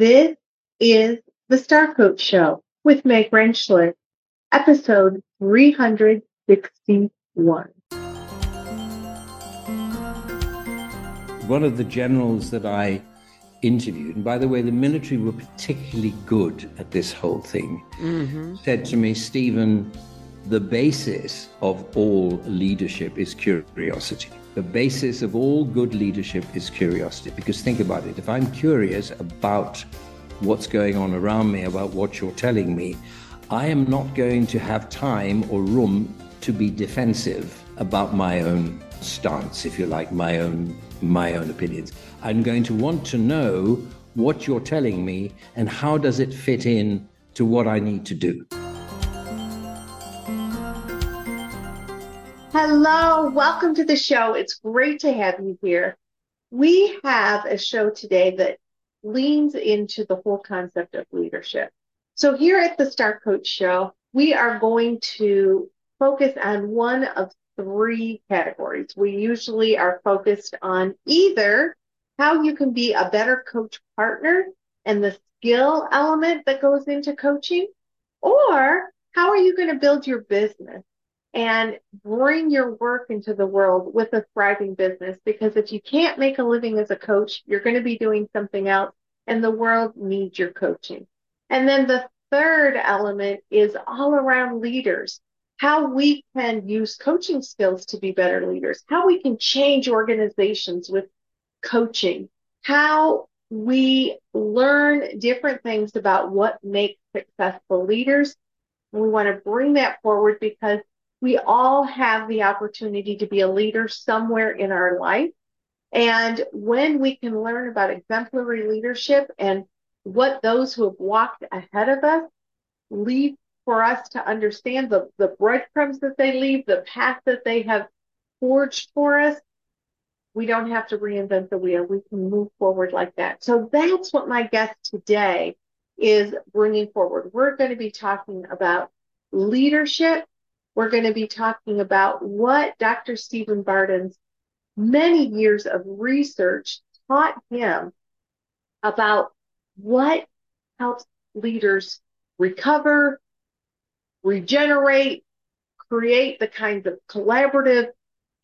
This is the Star Coach Show with Meg Rentschler, episode 361. One of the generals that I interviewed, and by the way, the military were particularly good at this whole thing, mm-hmm. said to me, Stephen, the basis of all leadership is curiosity. The basis of all good leadership is curiosity. Because think about it if I'm curious about what's going on around me, about what you're telling me, I am not going to have time or room to be defensive about my own stance, if you like, my own my own opinions. I'm going to want to know what you're telling me and how does it fit in to what I need to do. Hello, welcome to the show. It's great to have you here. We have a show today that leans into the whole concept of leadership. So, here at the Star Coach Show, we are going to focus on one of three categories. We usually are focused on either how you can be a better coach partner and the skill element that goes into coaching, or how are you going to build your business and bring your work into the world with a thriving business? Because if you can't make a living as a coach, you're going to be doing something else, and the world needs your coaching. And then the third element is all around leaders how we can use coaching skills to be better leaders, how we can change organizations with coaching, how we learn different things about what makes successful leaders. We want to bring that forward because we all have the opportunity to be a leader somewhere in our life. And when we can learn about exemplary leadership and what those who have walked ahead of us leave for us to understand the, the breadcrumbs that they leave, the path that they have forged for us, we don't have to reinvent the wheel. We can move forward like that. So that's what my guest today is bringing forward. We're going to be talking about leadership. We're going to be talking about what Dr. Stephen Barden's many years of research taught him about what helps leaders recover, regenerate, create the kinds of collaborative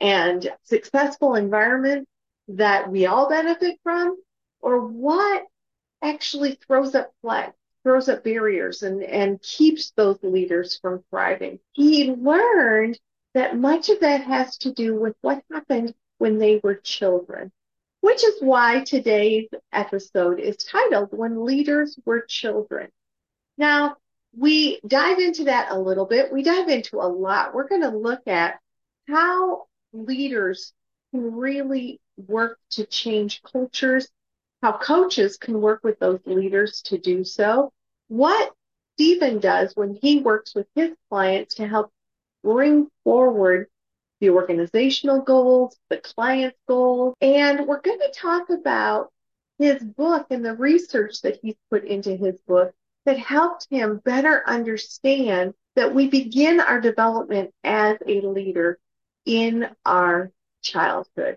and successful environment that we all benefit from, or what actually throws up flags, throws up barriers, and, and keeps those leaders from thriving. He learned that much of that has to do with what happened when they were children, which is why today's episode is titled When Leaders Were Children. Now, we dive into that a little bit. We dive into a lot. We're going to look at how leaders can really work to change cultures, how coaches can work with those leaders to do so, what Stephen does when he works with his clients to help bring forward the organizational goals, the client's goals, and we're going to talk about his book and the research that he's put into his book that helped him better understand that we begin our development as a leader in our childhood.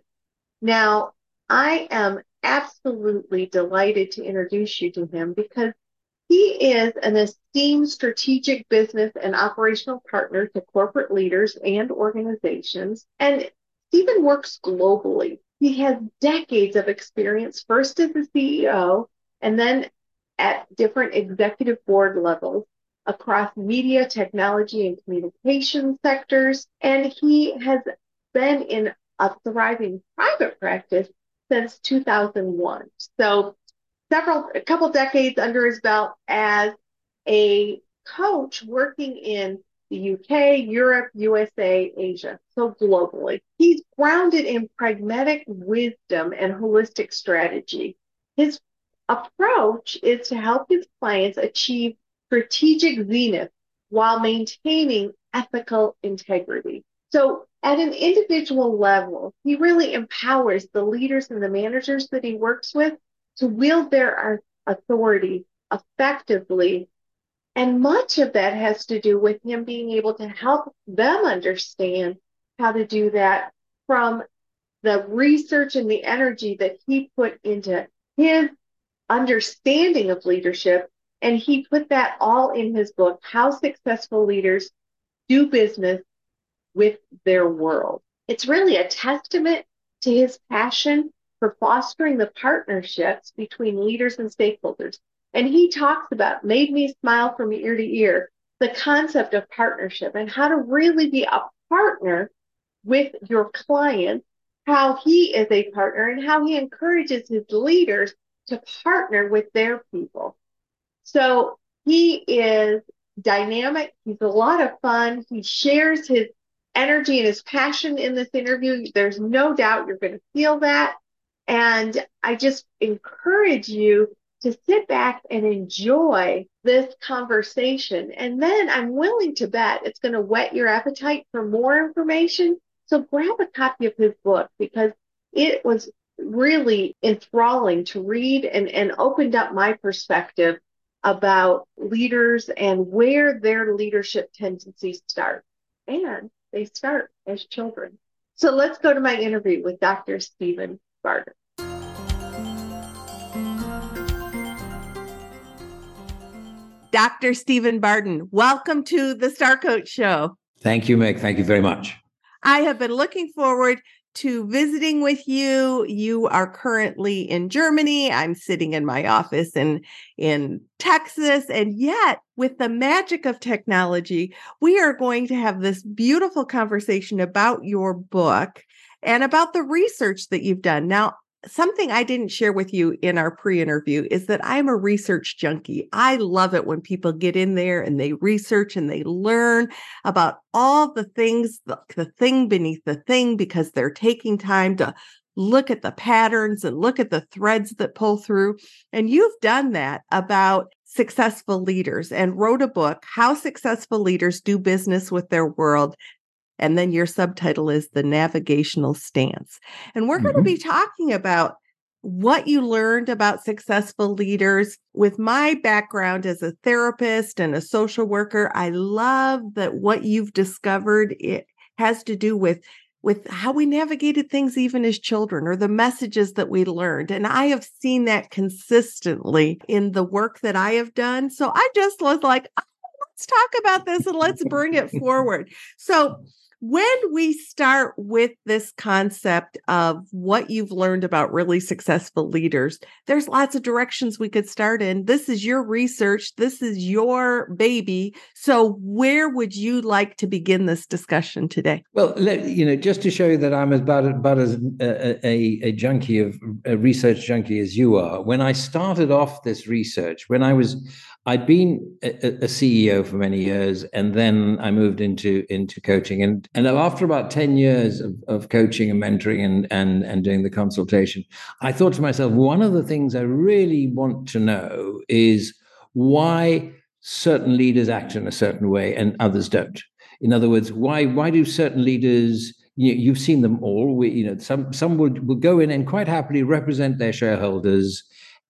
Now, I am absolutely delighted to introduce you to him because he is an esteemed strategic business and operational partner to corporate leaders and organizations. And Stephen works globally. He has decades of experience, first as a CEO and then at different executive board levels across media, technology, and communication sectors. And he has been in a thriving private practice since 2001. So several, a couple decades under his belt as a coach working in the UK, Europe, USA, Asia, so globally. He's grounded in pragmatic wisdom and holistic strategy. His approach is to help his clients achieve strategic zenith while maintaining ethical integrity. So, at an individual level, he really empowers the leaders and the managers that he works with to wield their authority effectively. And much of that has to do with him being able to help them understand how to do that from the research and the energy that he put into his understanding of leadership. And he put that all in his book, How Successful Leaders Do Business with Their World. It's really a testament to his passion for fostering the partnerships between leaders and stakeholders. And he talks about, made me smile from ear to ear, the concept of partnership and how to really be a partner with your clients, how he is a partner and how he encourages his leaders to partner with their people. So he is dynamic. He's a lot of fun. He shares his energy and his passion in this interview. There's no doubt you're going to feel that. And I just encourage you to sit back and enjoy this conversation. And then I'm willing to bet it's going to whet your appetite for more information. So grab a copy of his book because it was really enthralling to read and, and opened up my perspective about leaders and where their leadership tendencies start. And they start as children. So let's go to my interview with Dr. Stephen Barden. Dr. Stephen Barden, welcome to the Star Coach Show. Thank you, Meg. Thank you very much. I have been looking forward to visiting with you. You are currently in Germany. I'm sitting in my office in, in Texas. And yet, with the magic of technology, we are going to have this beautiful conversation about your book and about the research that you've done. Now, something I didn't share with you in our pre interview is that I'm a research junkie. I love it when people get in there and they research and they learn about all the things, the, the thing beneath the thing, because they're taking time to look at the patterns and look at the threads that pull through. And you've done that about successful leaders and wrote a book, How Successful Leaders Do Business with Their World and then your subtitle is The Navigational Stance. And we're mm-hmm. going to be talking about what you learned about successful leaders. With my background as a therapist and a social worker, I love that what you've discovered it has to do with with how we navigated things even as children or the messages that we learned. And I have seen that consistently in the work that I have done. So I just was like, oh, let's talk about this and let's bring it forward. So when we start with this concept of what you've learned about really successful leaders, there's lots of directions we could start in. This is your research, this is your baby. So, where would you like to begin this discussion today? Well, you know, just to show you that I'm about, about as uh, a, a, a junkie of a research junkie as you are, when I started off this research, when I was I'd been a, a, CEO for many years, and then I moved into into coaching. And and after about ten years of, of coaching and mentoring and and and doing the consultation, I thought to myself, one of the things I really want to know is why certain leaders act in a certain way and others don't. In other words, why why do certain leaders you, have seen them all. We, you know, some some will, will go in and quite happily represent their shareholders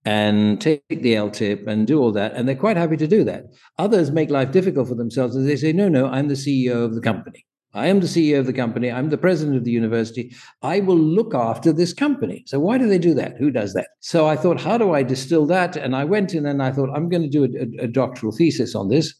and take the LTIP and do all that. And they're quite happy to do that. Others make life difficult for themselves and they say, no, no, I'm the CEO of the company. I am the CEO of the company. I'm the president of the university. I will look after this company. So why do they do that? Who does that? So I thought, how do I distill that? And I went in and I thought, I'm going to do a, a, a doctoral thesis on this.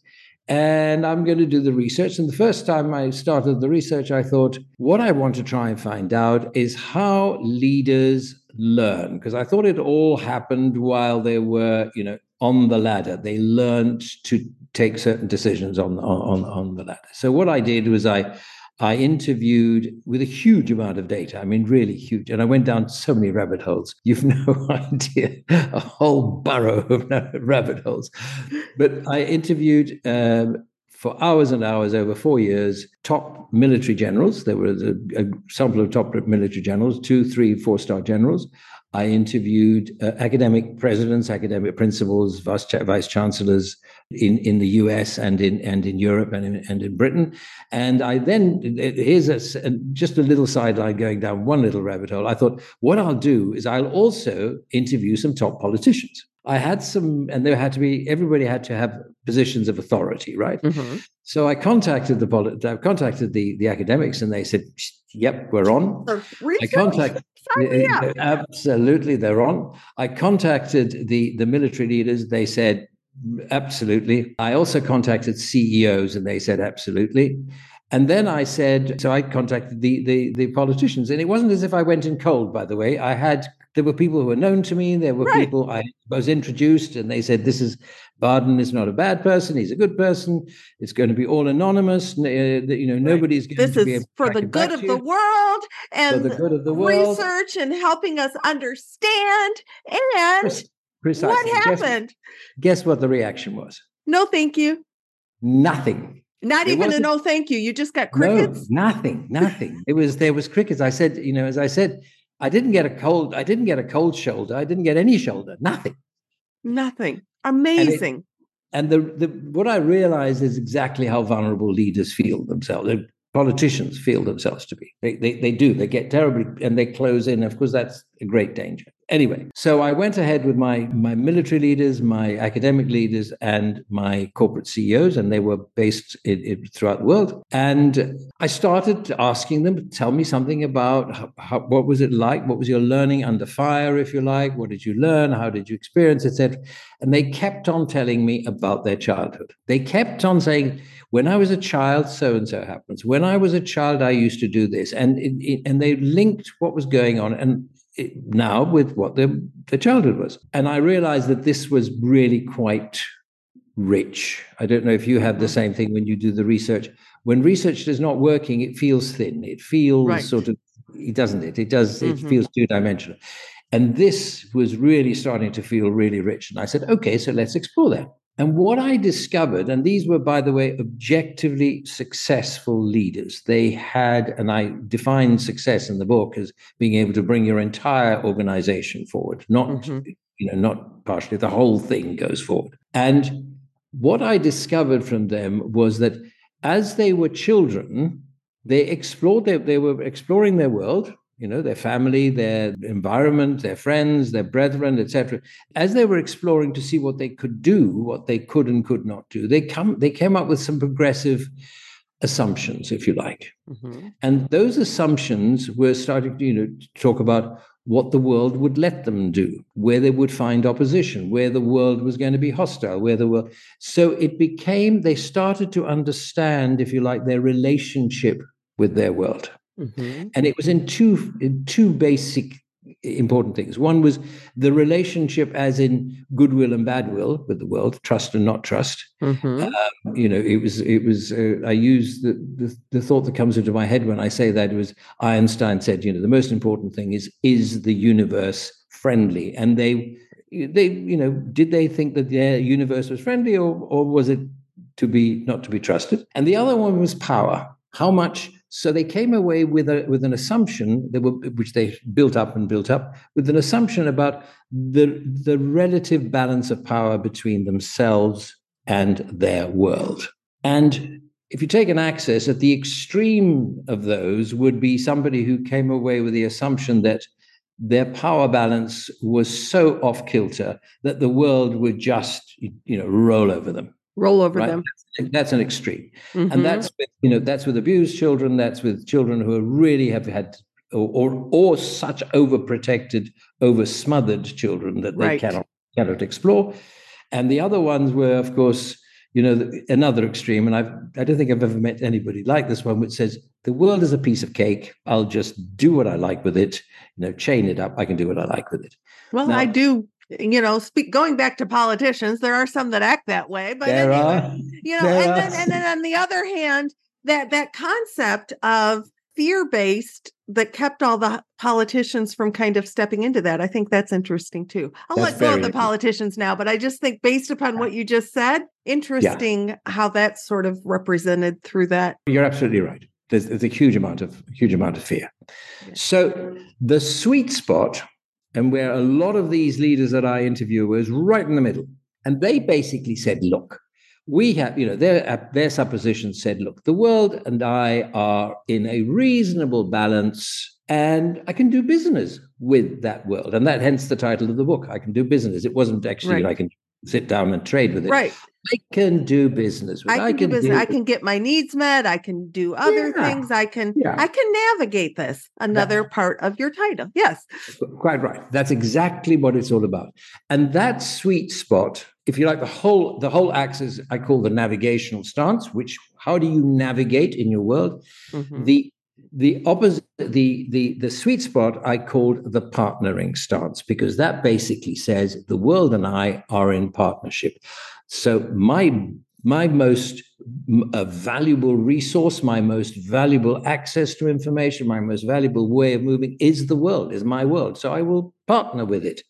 And I'm going to do the research. And the first time I started the research, I thought, what I want to try and find out is how leaders learn because I thought it all happened while they were, you know, on the ladder. They learned to take certain decisions on on on the ladder. So what I did was I I interviewed with a huge amount of data. I mean, really huge. And I went down so many rabbit holes. You've no idea, a whole burrow of rabbit holes. But I interviewed um, for hours and hours over four years top military generals. There was a, a sample of top military generals, two, three, four star generals. I interviewed uh, academic presidents, academic principals, vice, vice chancellors in, in the US and in and in Europe and in, and in Britain. And I then here's a, just a little sideline going down one little rabbit hole. I thought what I'll do is I'll also interview some top politicians. I had some, and there had to be everybody had to have positions of authority, right? Mm-hmm. So I contacted the I contacted the the academics, and they said, Yep, we're on. I contact eh, eh, absolutely they're on. I contacted the the military leaders. They said absolutely. I also contacted CEOs and they said absolutely. And then I said, so I contacted the, the, the politicians, and it wasn't as if I went in cold. By the way, I had there were people who were known to me. There were right. people I was introduced, and they said, "This is Barden is not a bad person. He's a good person. It's going to be all anonymous. Uh, you know, nobody's going this to be able for the good of the world and for the good of the world. research and helping us understand. And Precisely. what happened? Guess, guess what the reaction was? No, thank you. Nothing. Not even a no thank you. You just got crickets. No, nothing, nothing. it was there was crickets. I said, you know, as I said, I didn't get a cold. I didn't get a cold shoulder. I didn't get any shoulder. Nothing. Nothing. Amazing. And, it, and the, the what I realized is exactly how vulnerable leaders feel themselves politicians feel themselves to be. They, they, they do. They get terribly and they close in. Of course, that's a great danger. Anyway, so I went ahead with my my military leaders, my academic leaders, and my corporate CEOs, and they were based in, in, throughout the world. And I started asking them, tell me something about how, how, what was it like, what was your learning under fire, if you like, what did you learn, how did you experience, etc. And they kept on telling me about their childhood. They kept on saying when I was a child, so and so happens. When I was a child, I used to do this, and it, it, and they linked what was going on, and it, now with what their their childhood was. And I realized that this was really quite rich. I don't know if you have the mm-hmm. same thing when you do the research. When research is not working, it feels thin. It feels right. sort of, it doesn't it? It does. Mm-hmm. It feels two dimensional. And this was really starting to feel really rich. And I said, okay, so let's explore that. And what I discovered, and these were, by the way, objectively successful leaders. They had, and I define success in the book as being able to bring your entire organization forward, not, mm-hmm. you know, not partially, the whole thing goes forward. And what I discovered from them was that as they were children, they explored their, they were exploring their world you know, their family, their environment, their friends, their brethren, etc. As they were exploring to see what they could do, what they could and could not do, they come they came up with some progressive assumptions, if you like. Mm-hmm. And those assumptions were starting to, you know, to talk about what the world would let them do, where they would find opposition, where the world was going to be hostile, where the world. So it became, they started to understand, if you like, their relationship with their world. Mm-hmm. And it was in two in two basic important things. One was the relationship, as in goodwill and badwill with the world, trust and not trust. Mm-hmm. Um, you know, it was it was. Uh, I use the, the, the thought that comes into my head when I say that was Einstein said, you know, the most important thing is is the universe friendly, and they they you know did they think that their universe was friendly or or was it to be not to be trusted? And the other one was power. How much so they came away with a with an assumption that were, which they built up and built up with an assumption about the the relative balance of power between themselves and their world. And if you take an axis, at the extreme of those would be somebody who came away with the assumption that their power balance was so off kilter that the world would just you know roll over them roll over right? them. That's an extreme. Mm-hmm. and that's with you know that's with abused children that's with children who really have had or or, or such overprotected over smothered children that they right. cannot cannot explore. And the other ones were of course you know another extreme and i've i don't think i've ever met anybody like this one which says the world is a piece of cake. I'll just do what i like with it. You know chain it up. I can do what i like with it. Well now, i do you know, speak going back to politicians, there are some that act that way, but there anyway, are. you know, there and then and then on the other hand, that that concept of fear-based that kept all the politicians from kind of stepping into that. I think that's interesting too. I'll that's let go of the politicians now, but I just think based upon what you just said, interesting yeah. how that's sort of represented through that. You're absolutely right. There's, there's a huge amount of huge amount of fear. Yeah. So the sweet spot and where a lot of these leaders that I interview was right in the middle. And they basically said, look, we have, you know, their, uh, their supposition said, look, the world and I are in a reasonable balance and I can do business with that world. And that hence the title of the book, I can do business. It wasn't actually right. I can sit down and trade with it. Right. I can do business. I can, I can, do business. Do, I can get my needs met. I can do other yeah, things. I can yeah. I can navigate this. Another part of your title. Yes. Quite right. That's exactly what it's all about. And that sweet spot, if you like, the whole the whole axis I call the navigational stance, which how do you navigate in your world? Mm-hmm. The the opposite the the the sweet spot i called the partnering stance because that basically says the world and i are in partnership so my my most valuable resource my most valuable access to information my most valuable way of moving is the world is my world. So i will partner with it.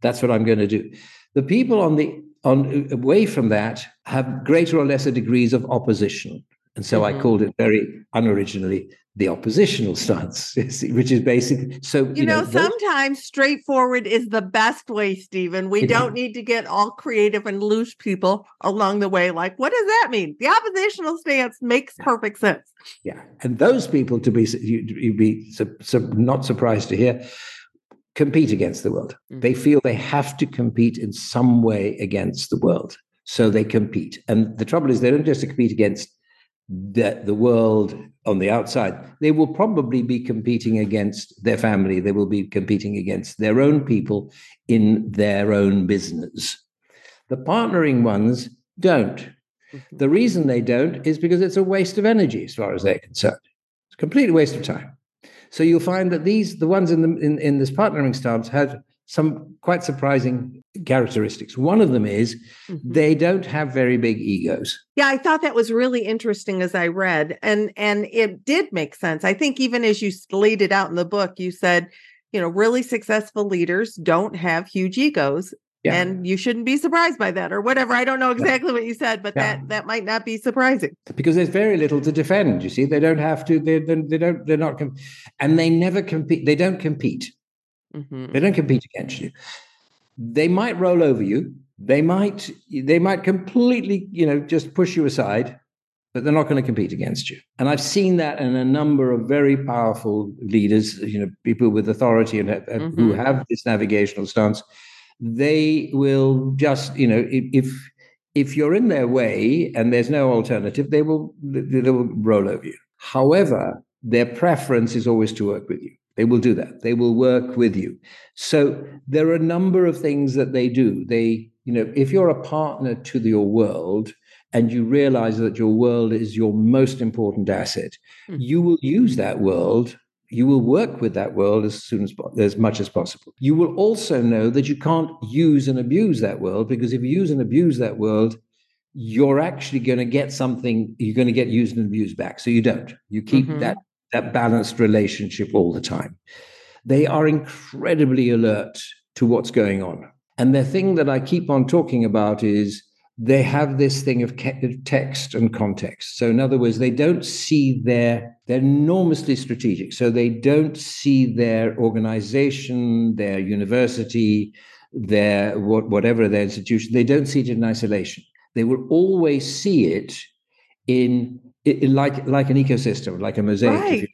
That's what i'm going to do. The people on the on away from that have greater or lesser degrees of opposition and so mm-hmm. I called it very unoriginally the oppositional stance, which is basic. So you, you know, know sometimes straightforward is the best way, Stephen. We don't need to get all creative and loose people along the way. Like, what does that mean? The oppositional stance makes perfect sense. Yeah, and those people, to be you'd be su- su- not surprised to hear, compete against the world. Mm-hmm. They feel they have to compete in some way against the world, so they compete. And the trouble is, they don't just compete against the, the world on the outside, they will probably be competing against their family. They will be competing against their own people in their own business. The partnering ones don't. Mm-hmm. The reason they don't is because it's a waste of energy, as far as they're concerned. It's a complete waste of time. So you'll find that these, the ones in the in, in this partnering stance, have some quite surprising characteristics. One of them is mm-hmm. they don't have very big egos. Yeah, I thought that was really interesting as I read and and it did make sense. I think even as you laid it out in the book, you said, you know, really successful leaders don't have huge egos. Yeah. And you shouldn't be surprised by that or whatever. I don't know exactly yeah. what you said, but yeah. that that might not be surprising. Because there's very little to defend, you see. They don't have to they, they, they don't they're not and they never compete they don't compete Mm-hmm. They don't compete against you. They might roll over you. They might they might completely, you know, just push you aside, but they're not going to compete against you. And I've seen that in a number of very powerful leaders, you know, people with authority and mm-hmm. who have this navigational stance. They will just, you know, if if you're in their way and there's no alternative, they will they will roll over you. However, their preference is always to work with you. They will do that. They will work with you. So there are a number of things that they do. They, you know, if you're a partner to your world and you realize that your world is your most important asset, mm. you will use that world. You will work with that world as soon as as much as possible. You will also know that you can't use and abuse that world because if you use and abuse that world, you're actually going to get something. You're going to get used and abused back. So you don't. You keep mm-hmm. that that balanced relationship all the time. They are incredibly alert to what's going on. And the thing that I keep on talking about is they have this thing of text and context. So, in other words, they don't see their, they're enormously strategic. So, they don't see their organization, their university, their whatever their institution, they don't see it in isolation. They will always see it in it, like like an ecosystem, like a mosaic. Right.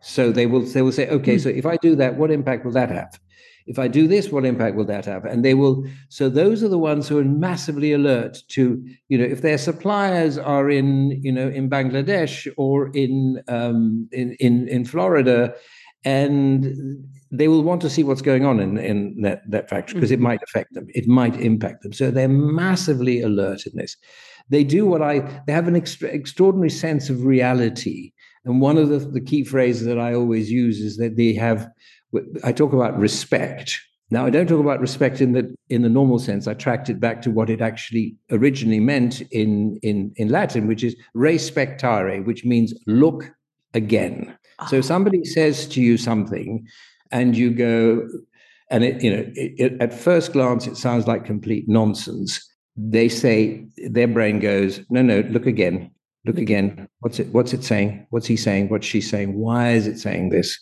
So they will they will say, okay, mm. so if I do that, what impact will that have? If I do this, what impact will that have? And they will. So those are the ones who are massively alert to, you know, if their suppliers are in, you know, in Bangladesh or in um, in in in Florida, and they will want to see what's going on in, in that, that factory because mm-hmm. it might affect them. It might impact them. So they're massively alert in this. They do what I, they have an extra, extraordinary sense of reality. And one of the, the key phrases that I always use is that they have, I talk about respect. Now, I don't talk about respect in the in the normal sense. I tracked it back to what it actually originally meant in in in Latin, which is respectare, which means look again. Oh. So ah. somebody says to you something, and you go, and it you know it, it, at first glance it sounds like complete nonsense they say their brain goes, no, no, look again, look mm-hmm. again. What's it? What's it saying? What's he saying? What's she saying? Why is it saying this?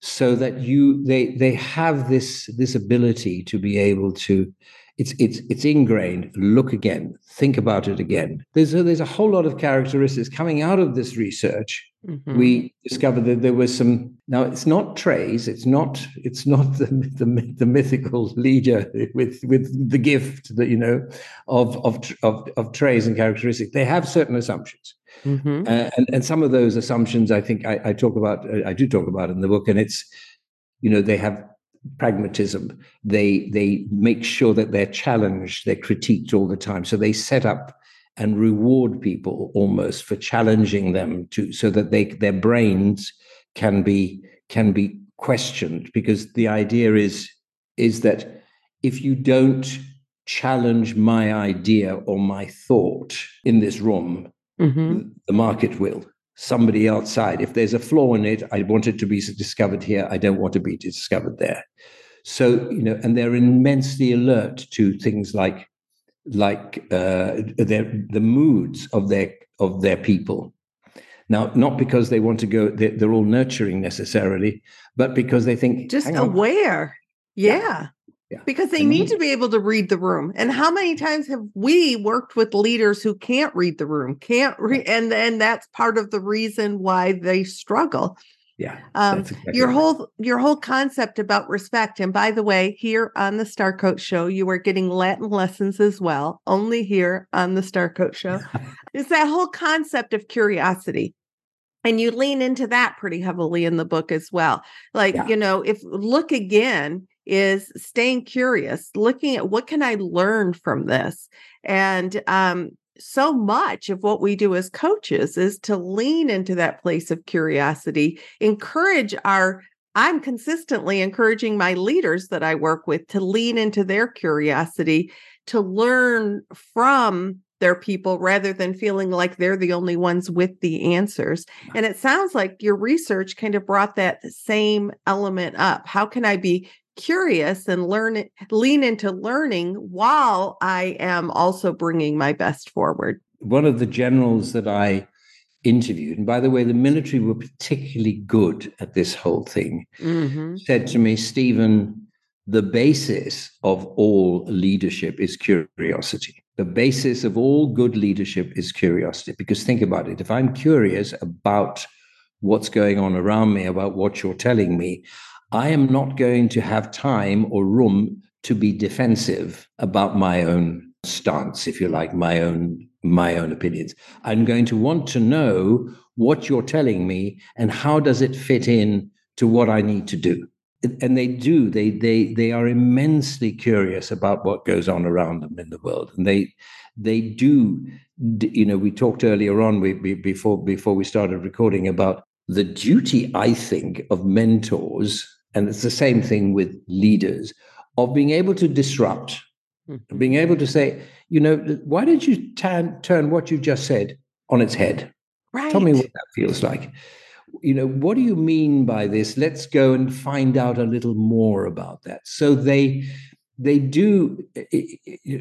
So that you they they have this this ability to be able to it's it's it's ingrained. Look again. Think about it again. There's a, there's a whole lot of characteristics coming out of this research. Mm-hmm. We discovered that there was some. Now it's not trays. It's not. It's not the, the the mythical leader with with the gift that you know of of of, of trays and characteristics. They have certain assumptions. Mm-hmm. Uh, and, and some of those assumptions, I think I, I talk about, I do talk about in the book, and it's, you know, they have pragmatism. They they make sure that they're challenged, they're critiqued all the time. So they set up and reward people almost for challenging them to so that they their brains can be can be questioned because the idea is is that if you don't challenge my idea or my thought in this room mm-hmm. the market will somebody outside. If there's a flaw in it, I want it to be discovered here. I don't want to be discovered there. So you know, and they're immensely alert to things like like uh, their the moods of their of their people. Now, not because they want to go, they're, they're all nurturing necessarily, but because they think just aware. Yeah. yeah. Yeah. Because they need to be able to read the room. And how many times have we worked with leaders who can't read the room, can't read, and and that's part of the reason why they struggle. Yeah. Um, exactly your right. whole your whole concept about respect. And by the way, here on the Star Coach Show, you are getting Latin lessons as well. Only here on the Star Coach Show is that whole concept of curiosity and you lean into that pretty heavily in the book as well like yeah. you know if look again is staying curious, looking at what can I learn from this? And um, so much of what we do as coaches is to lean into that place of curiosity, encourage our I'm consistently encouraging my leaders that I work with to lean into their curiosity, to learn from their people rather than feeling like they're the only ones with the answers. And it sounds like your research kind of brought that same element up. How can I be curious and learn lean into learning while I am also bringing my best forward. One of the generals that I interviewed, and by the way, the military were particularly good at this whole thing, mm-hmm. said to me, Stephen, the basis of all leadership is curiosity. The basis of all good leadership is curiosity. Because think about it if I'm curious about what's going on around me, about what you're telling me, I am not going to have time or room to be defensive about my own stance, if you like, my own my own opinions. I'm going to want to know what you're telling me and how does it fit in to what I need to do. And they do. They they they are immensely curious about what goes on around them in the world, and they they do. You know, we talked earlier on we, before before we started recording about the duty, I think, of mentors and it's the same thing with leaders of being able to disrupt, mm-hmm. being able to say, you know, why don't you turn turn what you just said on its head? Right. Tell me what that feels like. You know, what do you mean by this? Let's go and find out a little more about that. So they they do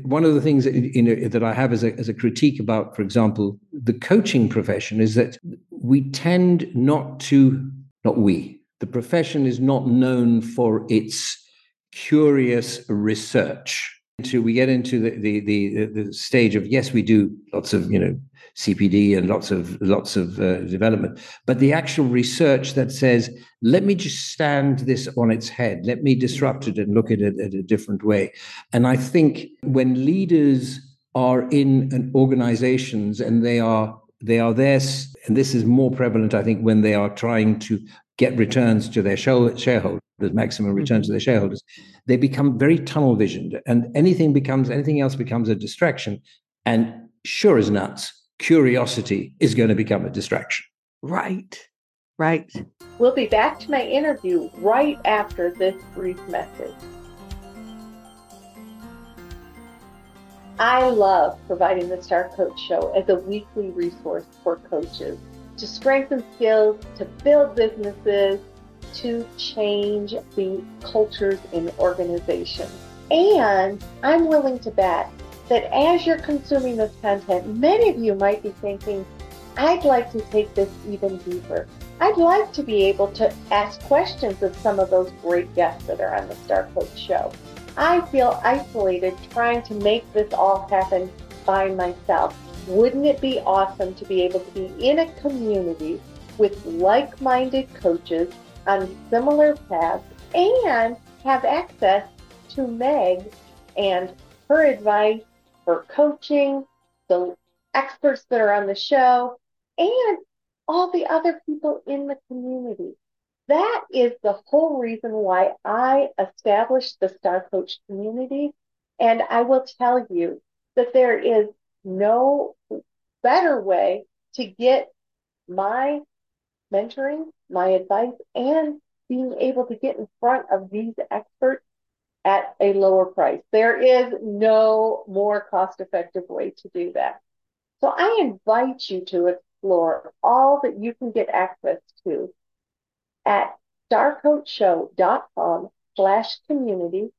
one of the things that, you know that I have as a as a critique about, for example, the coaching profession is that we tend not to not we the profession is not known for its curious research. Until we get into the, the the, the stage of yes, we do lots of you know CPD and lots of lots of uh, development, but the actual research that says let me just stand this on its head, let me disrupt it and look at it at a different way. And I think when leaders are in an organizations and they are they are there, and this is more prevalent, I think, when they are trying to get returns to their shareholders, maximum return to their mm-hmm. shareholders, they become very tunnel visioned, and anything becomes anything else becomes a distraction. And sure as nuts, curiosity is going to become a distraction. Right. Right. We'll be back to my interview right after this brief message. I love providing the Star Coach Show as a weekly resource for coaches to strengthen skills, to build businesses, to change the cultures in organizations. And I'm willing to bet that as you're consuming this content, many of you might be thinking, I'd like to take this even deeper. I'd like to be able to ask questions of some of those great guests that are on the Star Coach show. I feel isolated trying to make this all happen by myself. Wouldn't it be awesome to be able to be in a community with like minded coaches on similar paths and have access to Meg and her advice for coaching, the experts that are on the show, and all the other people in the community. That is the whole reason why I established the Star Coach community. And I will tell you that there is no better way to get my mentoring, my advice, and being able to get in front of these experts at a lower price. There is no more cost effective way to do that. So I invite you to explore all that you can get access to at starcoachshow.com slash community,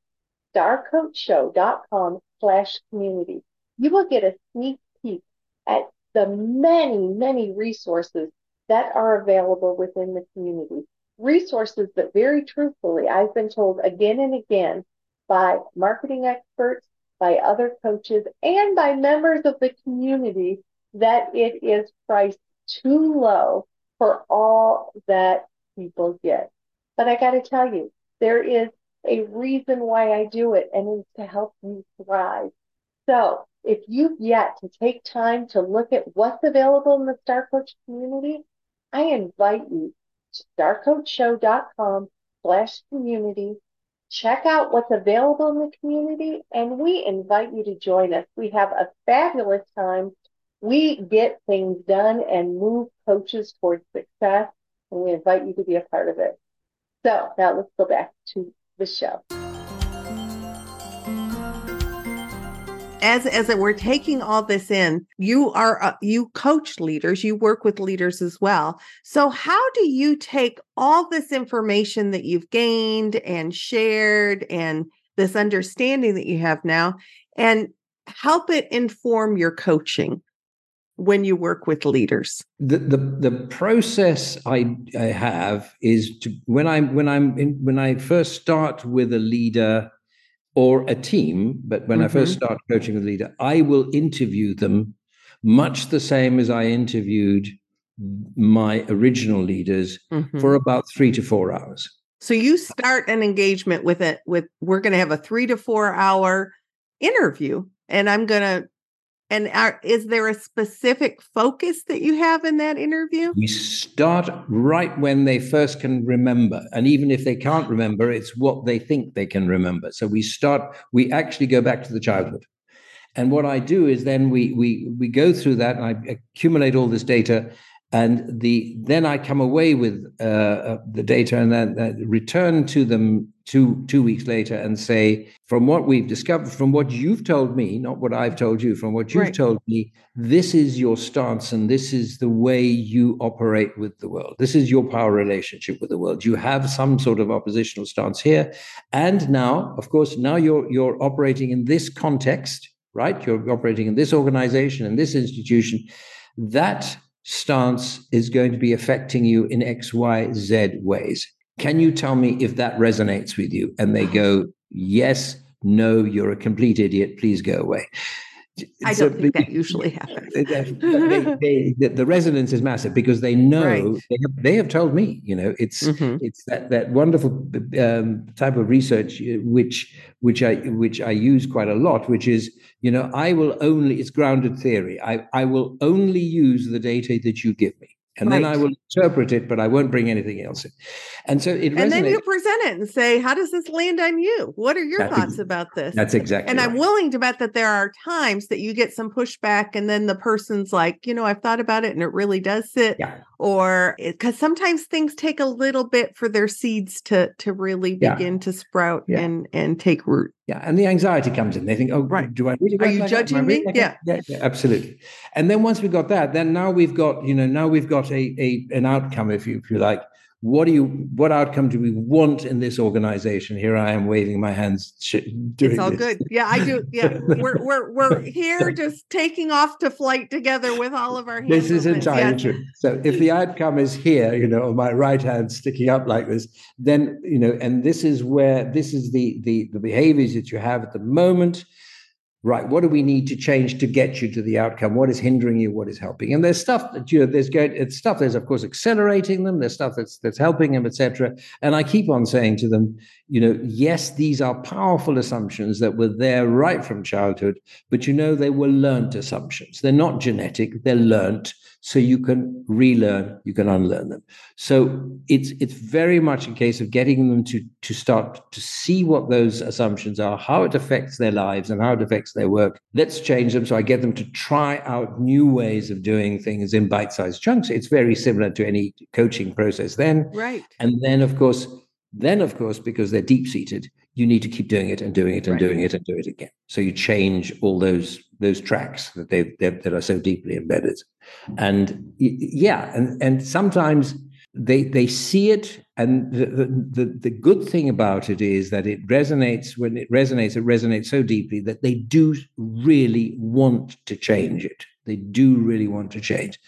starcoachshow.com slash community. You will get a sneak peek at the many, many resources that are available within the community. Resources that very truthfully, I've been told again and again by marketing experts, by other coaches, and by members of the community that it is priced too low for all that people get. But I got to tell you, there is a reason why I do it, and it's to help you thrive. So if you've yet to take time to look at what's available in the Star Coach community, I invite you to starcoachshow.com slash community. Check out what's available in the community, and we invite you to join us. We have a fabulous time. We get things done and move coaches towards success, and we invite you to be a part of it. So now let's go back to the show. As as we're taking all this in you are uh, you coach leaders you work with leaders as well. So how do you take all this information that you've gained and shared and this understanding that you have now and help it inform your coaching when you work with leaders? The the, the process I, I have is to when i'm when i'm in, when i first start with a leader or a team, but when mm-hmm. I first mm-hmm. start coaching a leader, I will interview them much the same as I interviewed my original leaders mm-hmm. for about three to four hours. So you start an engagement with it with we're going to have a three to four hour interview, and I'm going to and are, is there a specific focus that you have in that interview? We start right when they first can remember. And even if they can't remember, it's what they think they can remember. So we start, we actually go back to the childhood. And what I do is then we we we go through that and I accumulate all this data and the then I come away with uh, uh, the data and then uh, return to them two two weeks later and say, from what we've discovered, from what you've told me, not what I've told you, from what you've right. told me, this is your stance and this is the way you operate with the world. This is your power relationship with the world. You have some sort of oppositional stance here, and now, of course, now you're you're operating in this context, right? You're operating in this organization and this institution. That stance is going to be affecting you in X, Y, Z ways. Can you tell me if that resonates with you? And they go, yes, no, you're a complete idiot. Please go away. I don't think that usually happens. they, they, the, the, resonance is massive because they know right. they, have, they have told me. You know, it's mm-hmm. it's that that wonderful um, type of research uh, which which I which I use quite a lot. Which is, you know, I will only it's grounded theory. I I will only use the data that you give me and right. then I will interpret it, but I won't bring anything else in. And so it and then you present it and say, "How does this land on you? What are your that's thoughts ex- about this?" That's exactly. And right. I'm willing to bet that there are times that you get some pushback, and then the person's like, "You know, I've thought about it, and it really does sit." Yeah. Or because sometimes things take a little bit for their seeds to to really begin yeah. to sprout yeah. and and take root. Yeah, and the anxiety comes in. They think, "Oh, right. Do I really? Are you judging me? yeah. yeah, yeah, absolutely. And then once we've got that, then now we've got, you know, now we've got a, a an outcome, if you if you like, what do you what outcome do we want in this organization? Here i am waving my hands it's all this. good. Yeah i do. Yeah we're we're we're here just taking off to flight together with all of our hands this is entirely yeah. true. So if the outcome is here you know my right hand sticking up like this then you know and this is where this is the the the behaviors that you have at the moment right what do we need to change to get you to the outcome? What is hindering you? What is helping? And there's stuff that you know there's going it's stuff there's of course accelerating them. There's stuff that's that's helping them etc and i keep on saying to them you know yes these are powerful assumptions that were there right from childhood but you know they were learned assumptions. They're not genetic they're learned so you can relearn you can unlearn them. So it's it's very much a case of getting them to to start to see what those assumptions are how it affects their lives and how it affects their work. Let's change them. So i get them to try out new ways of doing things in bite-sized chunks. It's very similar to any coaching process then. Right. And then of course then of course because they're deep seated you need to keep doing it and doing it and right. doing it and do it again. So you change all those those tracks that they that are so deeply embedded and yeah and and sometimes they they see it and the, the the good thing about it is that it resonates when it resonates it resonates so deeply that they do really want to change it. They do really want to change.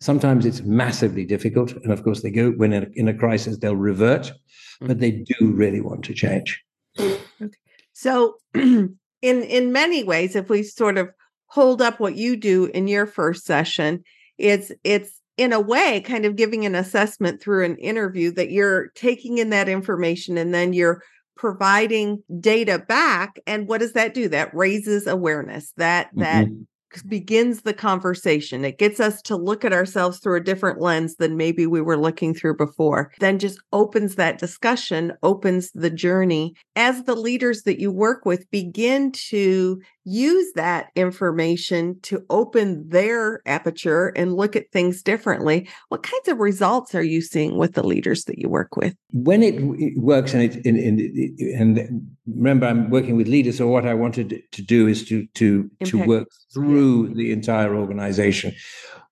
Sometimes it's massively difficult and of course they go when in a, in a crisis they'll revert but they mm-hmm. do really want to change. Okay. so in in many ways if we sort of hold up what you do in your first session it's it's in a way kind of giving an assessment through an interview that you're taking in that information and then you're providing data back and what does that do that raises awareness that that mm-hmm begins the conversation. It gets us to look at ourselves through a different lens than maybe we were looking through before. Then just opens that discussion, opens the journey. As the leaders that you work with begin to use that information to open their aperture and look at things differently, what kinds of results are you seeing with the leaders that you work with? When it, it works and it, and, and remember I'm working with leaders, so what I wanted to do is to to Impact. to work through the entire organization.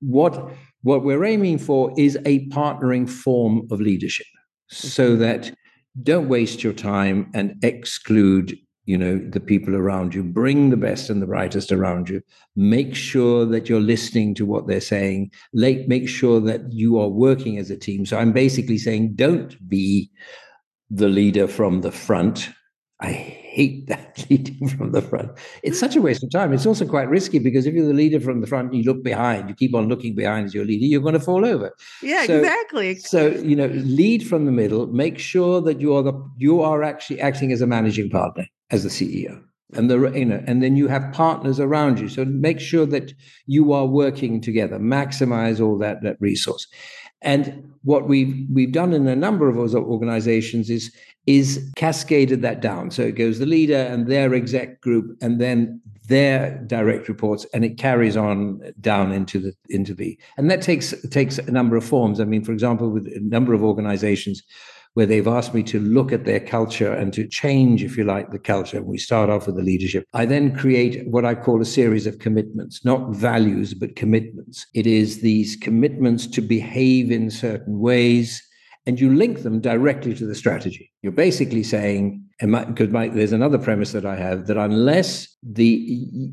What what we're aiming for is a partnering form of leadership, so that don't waste your time and exclude you know the people around you. Bring the best and the brightest around you. Make sure that you're listening to what they're saying. Make, sure that you are working as a team. So i'm basically saying don't be the leader from the front. I hate that leading from the front. It's such a waste of time. It's also quite risky because if you're the leader from the front, you look behind, you keep on looking behind as your leader, you're going to fall over. Yeah, so, exactly. So you know, lead from the middle. Make sure that you are the you are actually acting as a managing partner, as the CEO, and the you know, and then you have partners around you. So make sure that you are working together. Maximize all that that resource. And what we've we've done in a number of organizations is is cascaded that down. So it goes the leader and their exec group, and then their direct reports, and it carries on down into the into the and that takes takes a number of forms. I mean, for example, with a number of organizations where they've asked me to look at their culture and to change, if you like, the culture. We start off with the leadership. I then create what I call a series of commitments, not values, but commitments. It is these commitments to behave in certain ways and you link them directly to the strategy. You're basically saying, because there's another premise that I have that unless the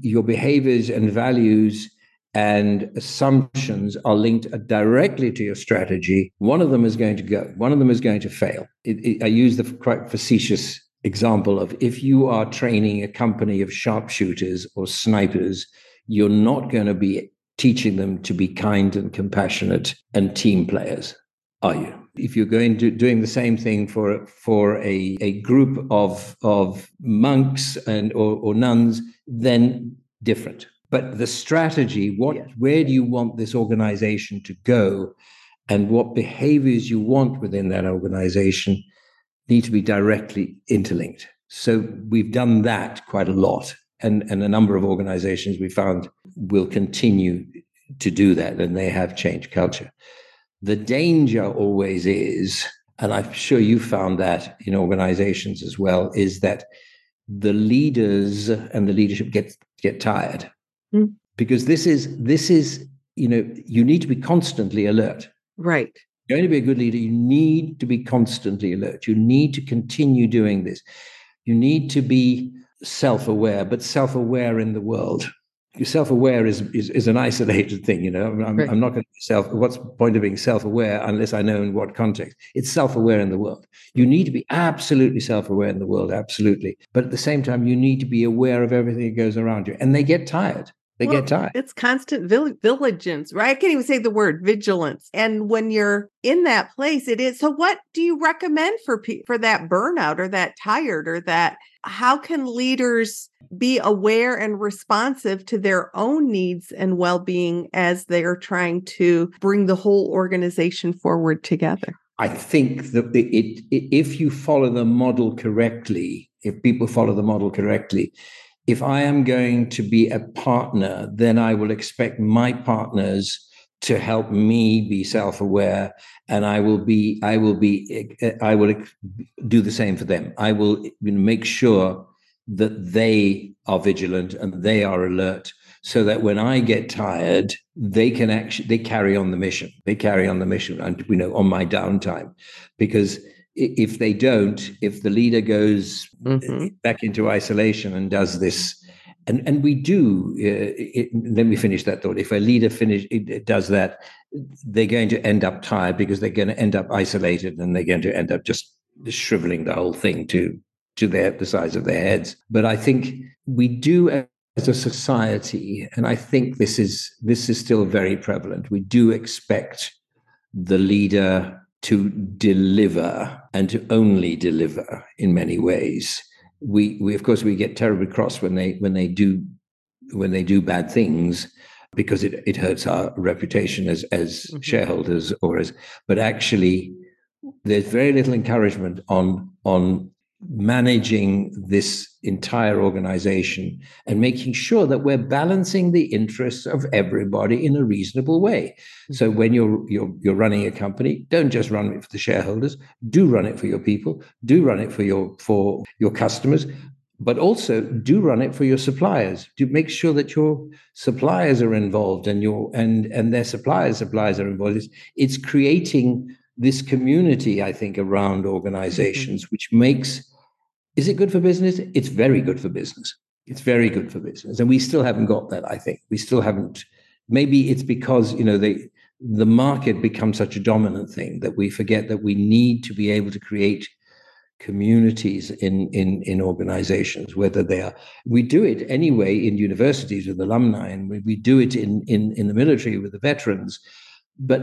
your behaviors and values and assumptions are linked directly to your strategy, one of them is going to go, one of them is going to fail. It, it, I use the quite facetious example of if you are training a company of sharpshooters or snipers, you're not going to be teaching them to be kind and compassionate and team players, are you? If you're going to doing the same thing for for a, a group of of monks and or, or nuns, then different. But the strategy what yeah. where do you want this organization to go? And what behaviors you want within that organization need to be directly interlinked. So we've done that quite a lot. And and a number of organizations we found will continue to do that and they have changed culture the danger always is and i'm sure you found that in organizations as well is that the leaders and the leadership get get tired mm. because this is this is you know you need to be constantly alert right going to be a good leader, you need to be constantly alert. You need to continue doing this. You need to be self-aware, but self-aware in the world. Self-aware is, is, is an isolated thing, you know. I'm, right. I'm not going to be self. What's the point of being self-aware unless I know in what context? It's self-aware in the world. You need to be absolutely self-aware in the world, absolutely. But at the same time, you need to be aware of everything that goes around you. And they get tired. They well, get tired. It's constant vill- vigilance, right? I can't even say the word vigilance. And when you're in that place, it is. So, what do you recommend for pe- for that burnout or that tired or that? How can leaders be aware and responsive to their own needs and well being as they are trying to bring the whole organization forward together? I think that it, it, if you follow the model correctly, if people follow the model correctly, if I am going to be a partner, then I will expect my partners to help me be self-aware and i will be i will be i will do the same for them. I will make sure that they are vigilant and they are alert so that when i get tired they can actually they carry on the mission. They carry on the mission and you know on my downtime because if they don't, if the leader goes mm-hmm. back into isolation and does this, and and we do, uh, it, let me finish that thought. If a leader finish it, does that, they're going to end up tired because they're going to end up isolated and they're going to end up just shriveling the whole thing to to their the size of their heads. But I think we do as a society, and I think this is this is still very prevalent. We do expect the leader to deliver and to only deliver in many ways. We, we of course we get terribly cross when they when they do when they do bad things because it, it hurts our reputation as as mm-hmm. shareholders or as but actually there's very little encouragement on on managing this entire organization and making sure that we're balancing the interests of everybody in a reasonable way. So mm-hmm. when you're you're you're running a company, don't just run it for the shareholders, do run it for your people, do run it for your for your customers, but also do run it for your suppliers. Do make sure that your suppliers are involved and your and and their suppliers suppliers are involved. It's, it's creating this community, I think, around mm-hmm. organizations, which makes is it good for business? It's very good for business. It's very good for business. And we still haven't got that, I think. We still haven't. Maybe it's because, you know, they, the market becomes such a dominant thing that we forget that we need to be able to create communities in in in organizations whether they are we do it anyway in universities with alumni and we, we do it in in in the military with the veterans but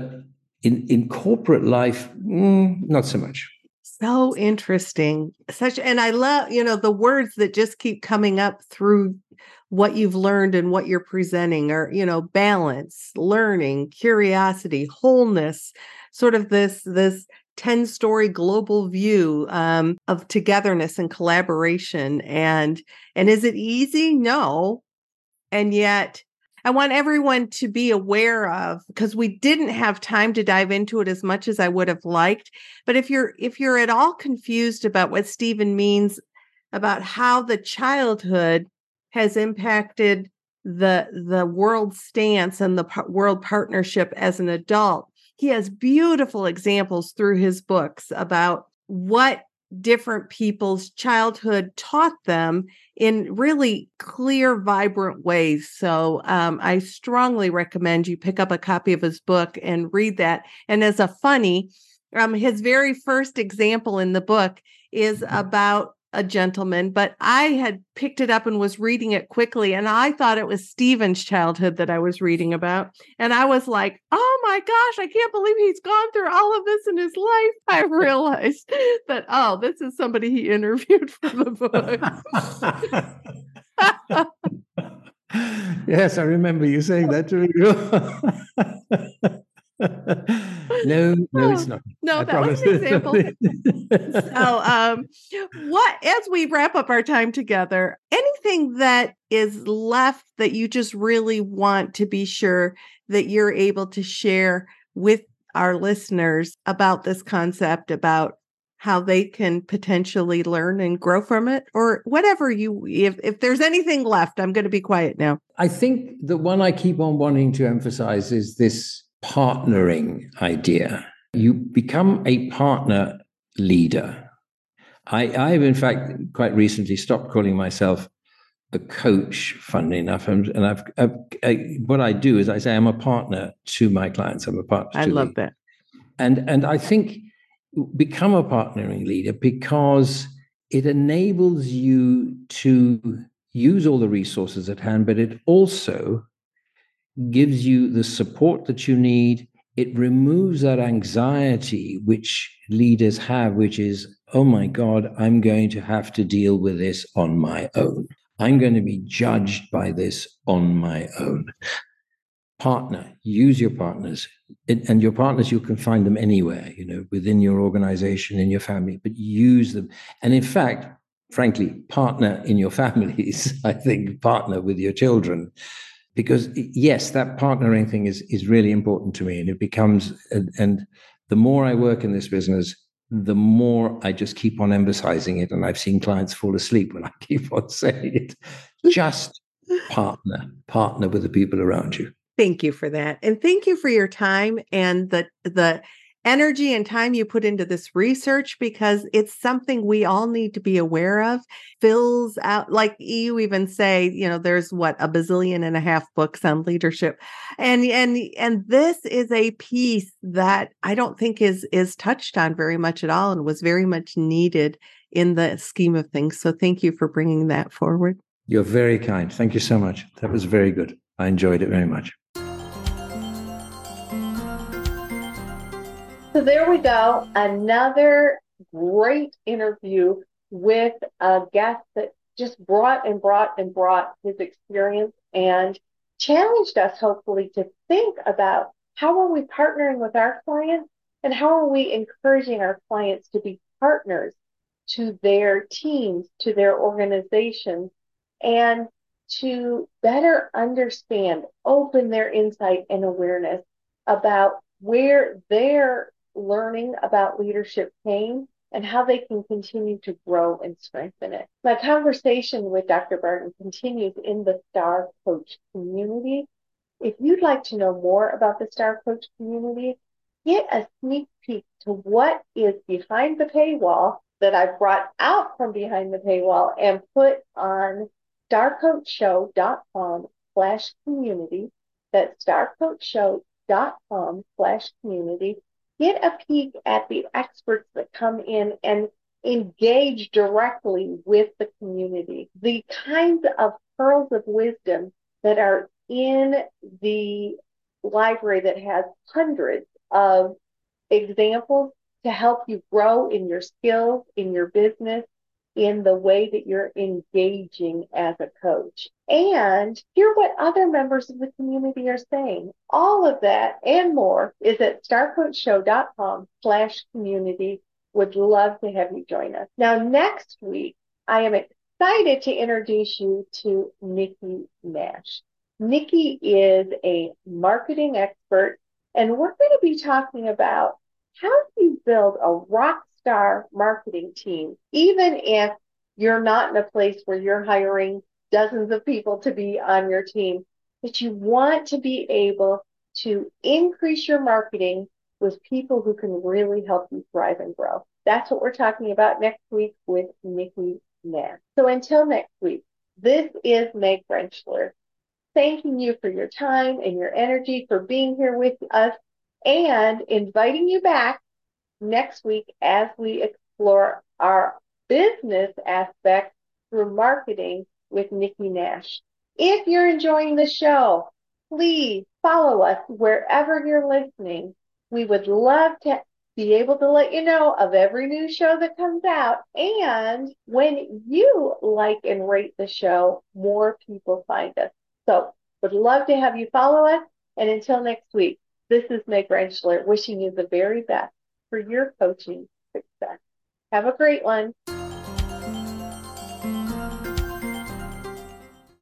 in in corporate life mm, not so much so interesting. Such and I love, you know, the words that just keep coming up through what you've learned and what you're presenting are, you know, balance, learning, curiosity, wholeness, sort of this this 10 story global view um, of togetherness and collaboration and and is it easy no and yet I want everyone to be aware of because we didn't have time to dive into it as much as I would have liked. But if you're if you're at all confused about what Stephen means about how the childhood has impacted the the world stance and the world partnership as an adult, he has beautiful examples through his books about what different people's childhood taught them in really clear, vibrant ways. So um, I strongly recommend you pick up a copy of his book and read that. And as a funny, um, his very first example in the book is mm-hmm. about a gentleman, but I had picked it up and was reading it quickly. And I thought it was Stephen's childhood that I was reading about. And I was like, oh my gosh, I can't believe he's gone through all of this in his life. I realized that, oh, this is somebody he interviewed for the book. yes, I remember you saying that to me. no, no, it's not. No, I that promise. was an example. so, um, what as we wrap up our time together, anything that is left that you just really want to be sure that you're able to share with our listeners about this concept, about how they can potentially learn and grow from it or whatever you if if there's anything left i'm going to be quiet now i think the one i keep on wanting to emphasize is this partnering idea. You become a partner leader. I, I've, in fact, quite recently stopped calling myself a coach, funnily enough. And, and I've, I've I, what I do is I say I'm a partner to my clients. I'm a partner. I love that. And and I think become a partnering leader because it enables you to use all the resources at hand, but it also gives you the support that you need. It removes that anxiety which leaders have, which is, oh my God, I'm going to have to deal with this on my own. I'm going to be judged by this on my own. Partner, use your partners. And your partners, you can find them anywhere, you know, within your organization, in your family, but use them. And in fact, frankly, partner in your families, I think, partner with your children. Because yes, that partnering thing is is really important to me. And it becomes and, and the more I work in this business, the more I just keep on emphasizing it. And I've seen clients fall asleep when I keep on saying it. Just partner, partner with the people around you. Thank you for that. And thank you for your time and the the energy and time you put into this research because it's something we all need to be aware of fills out like you even say you know there's what a bazillion and a half books on leadership and and and this is a piece that i don't think is is touched on very much at all and was very much needed in the scheme of things so thank you for bringing that forward. You're very kind. Thank you so much. That was very good. I enjoyed it very much So there we go. Another great interview with a guest that just brought and brought and brought his experience and challenged us, hopefully, to think about how are we partnering with our clients and how are we encouraging our clients to be partners to their teams, to their organizations, and to better understand, open their insight and awareness about where their learning about leadership came and how they can continue to grow and strengthen it. My conversation with Dr. Barden continues in the Star Coach community. If you'd like to know more about the Star Coach community, get a sneak peek to what is behind the paywall that I've brought out from behind the paywall and put on starcoachshow.com slash community. That's starcoachshow.com slash community get a peek at the experts that come in and engage directly with the community. The kinds of pearls of wisdom that are in the library that has hundreds of examples to help you grow in your skills, in your business, in the way that you're engaging as a coach and hear what other members of the community are saying. All of that and more is at starcoachshow.com slash community. Would love to have you join us. Now, next week, I am excited to introduce you to Nikki Nash. Nikki is a marketing expert, and we're going to be talking about how do you build a rock star marketing team, even if you're not in a place where you're hiring dozens of people to be on your team, but you want to be able to increase your marketing with people who can really help you thrive and grow. That's what we're talking about next week with Nikki Nash. So until next week, this is Meg Rentschler thanking you for your time and your energy for being here with us and inviting you back next week as we explore our business aspect through marketing with Nikki Nash. If you're enjoying the show, please follow us wherever you're listening. We would love to be able to let you know of every new show that comes out. And when you like and rate the show, more people find us. So would love to have you follow us. And until next week, this is Meg Rentschler wishing you the very best for your coaching success. Have a great one.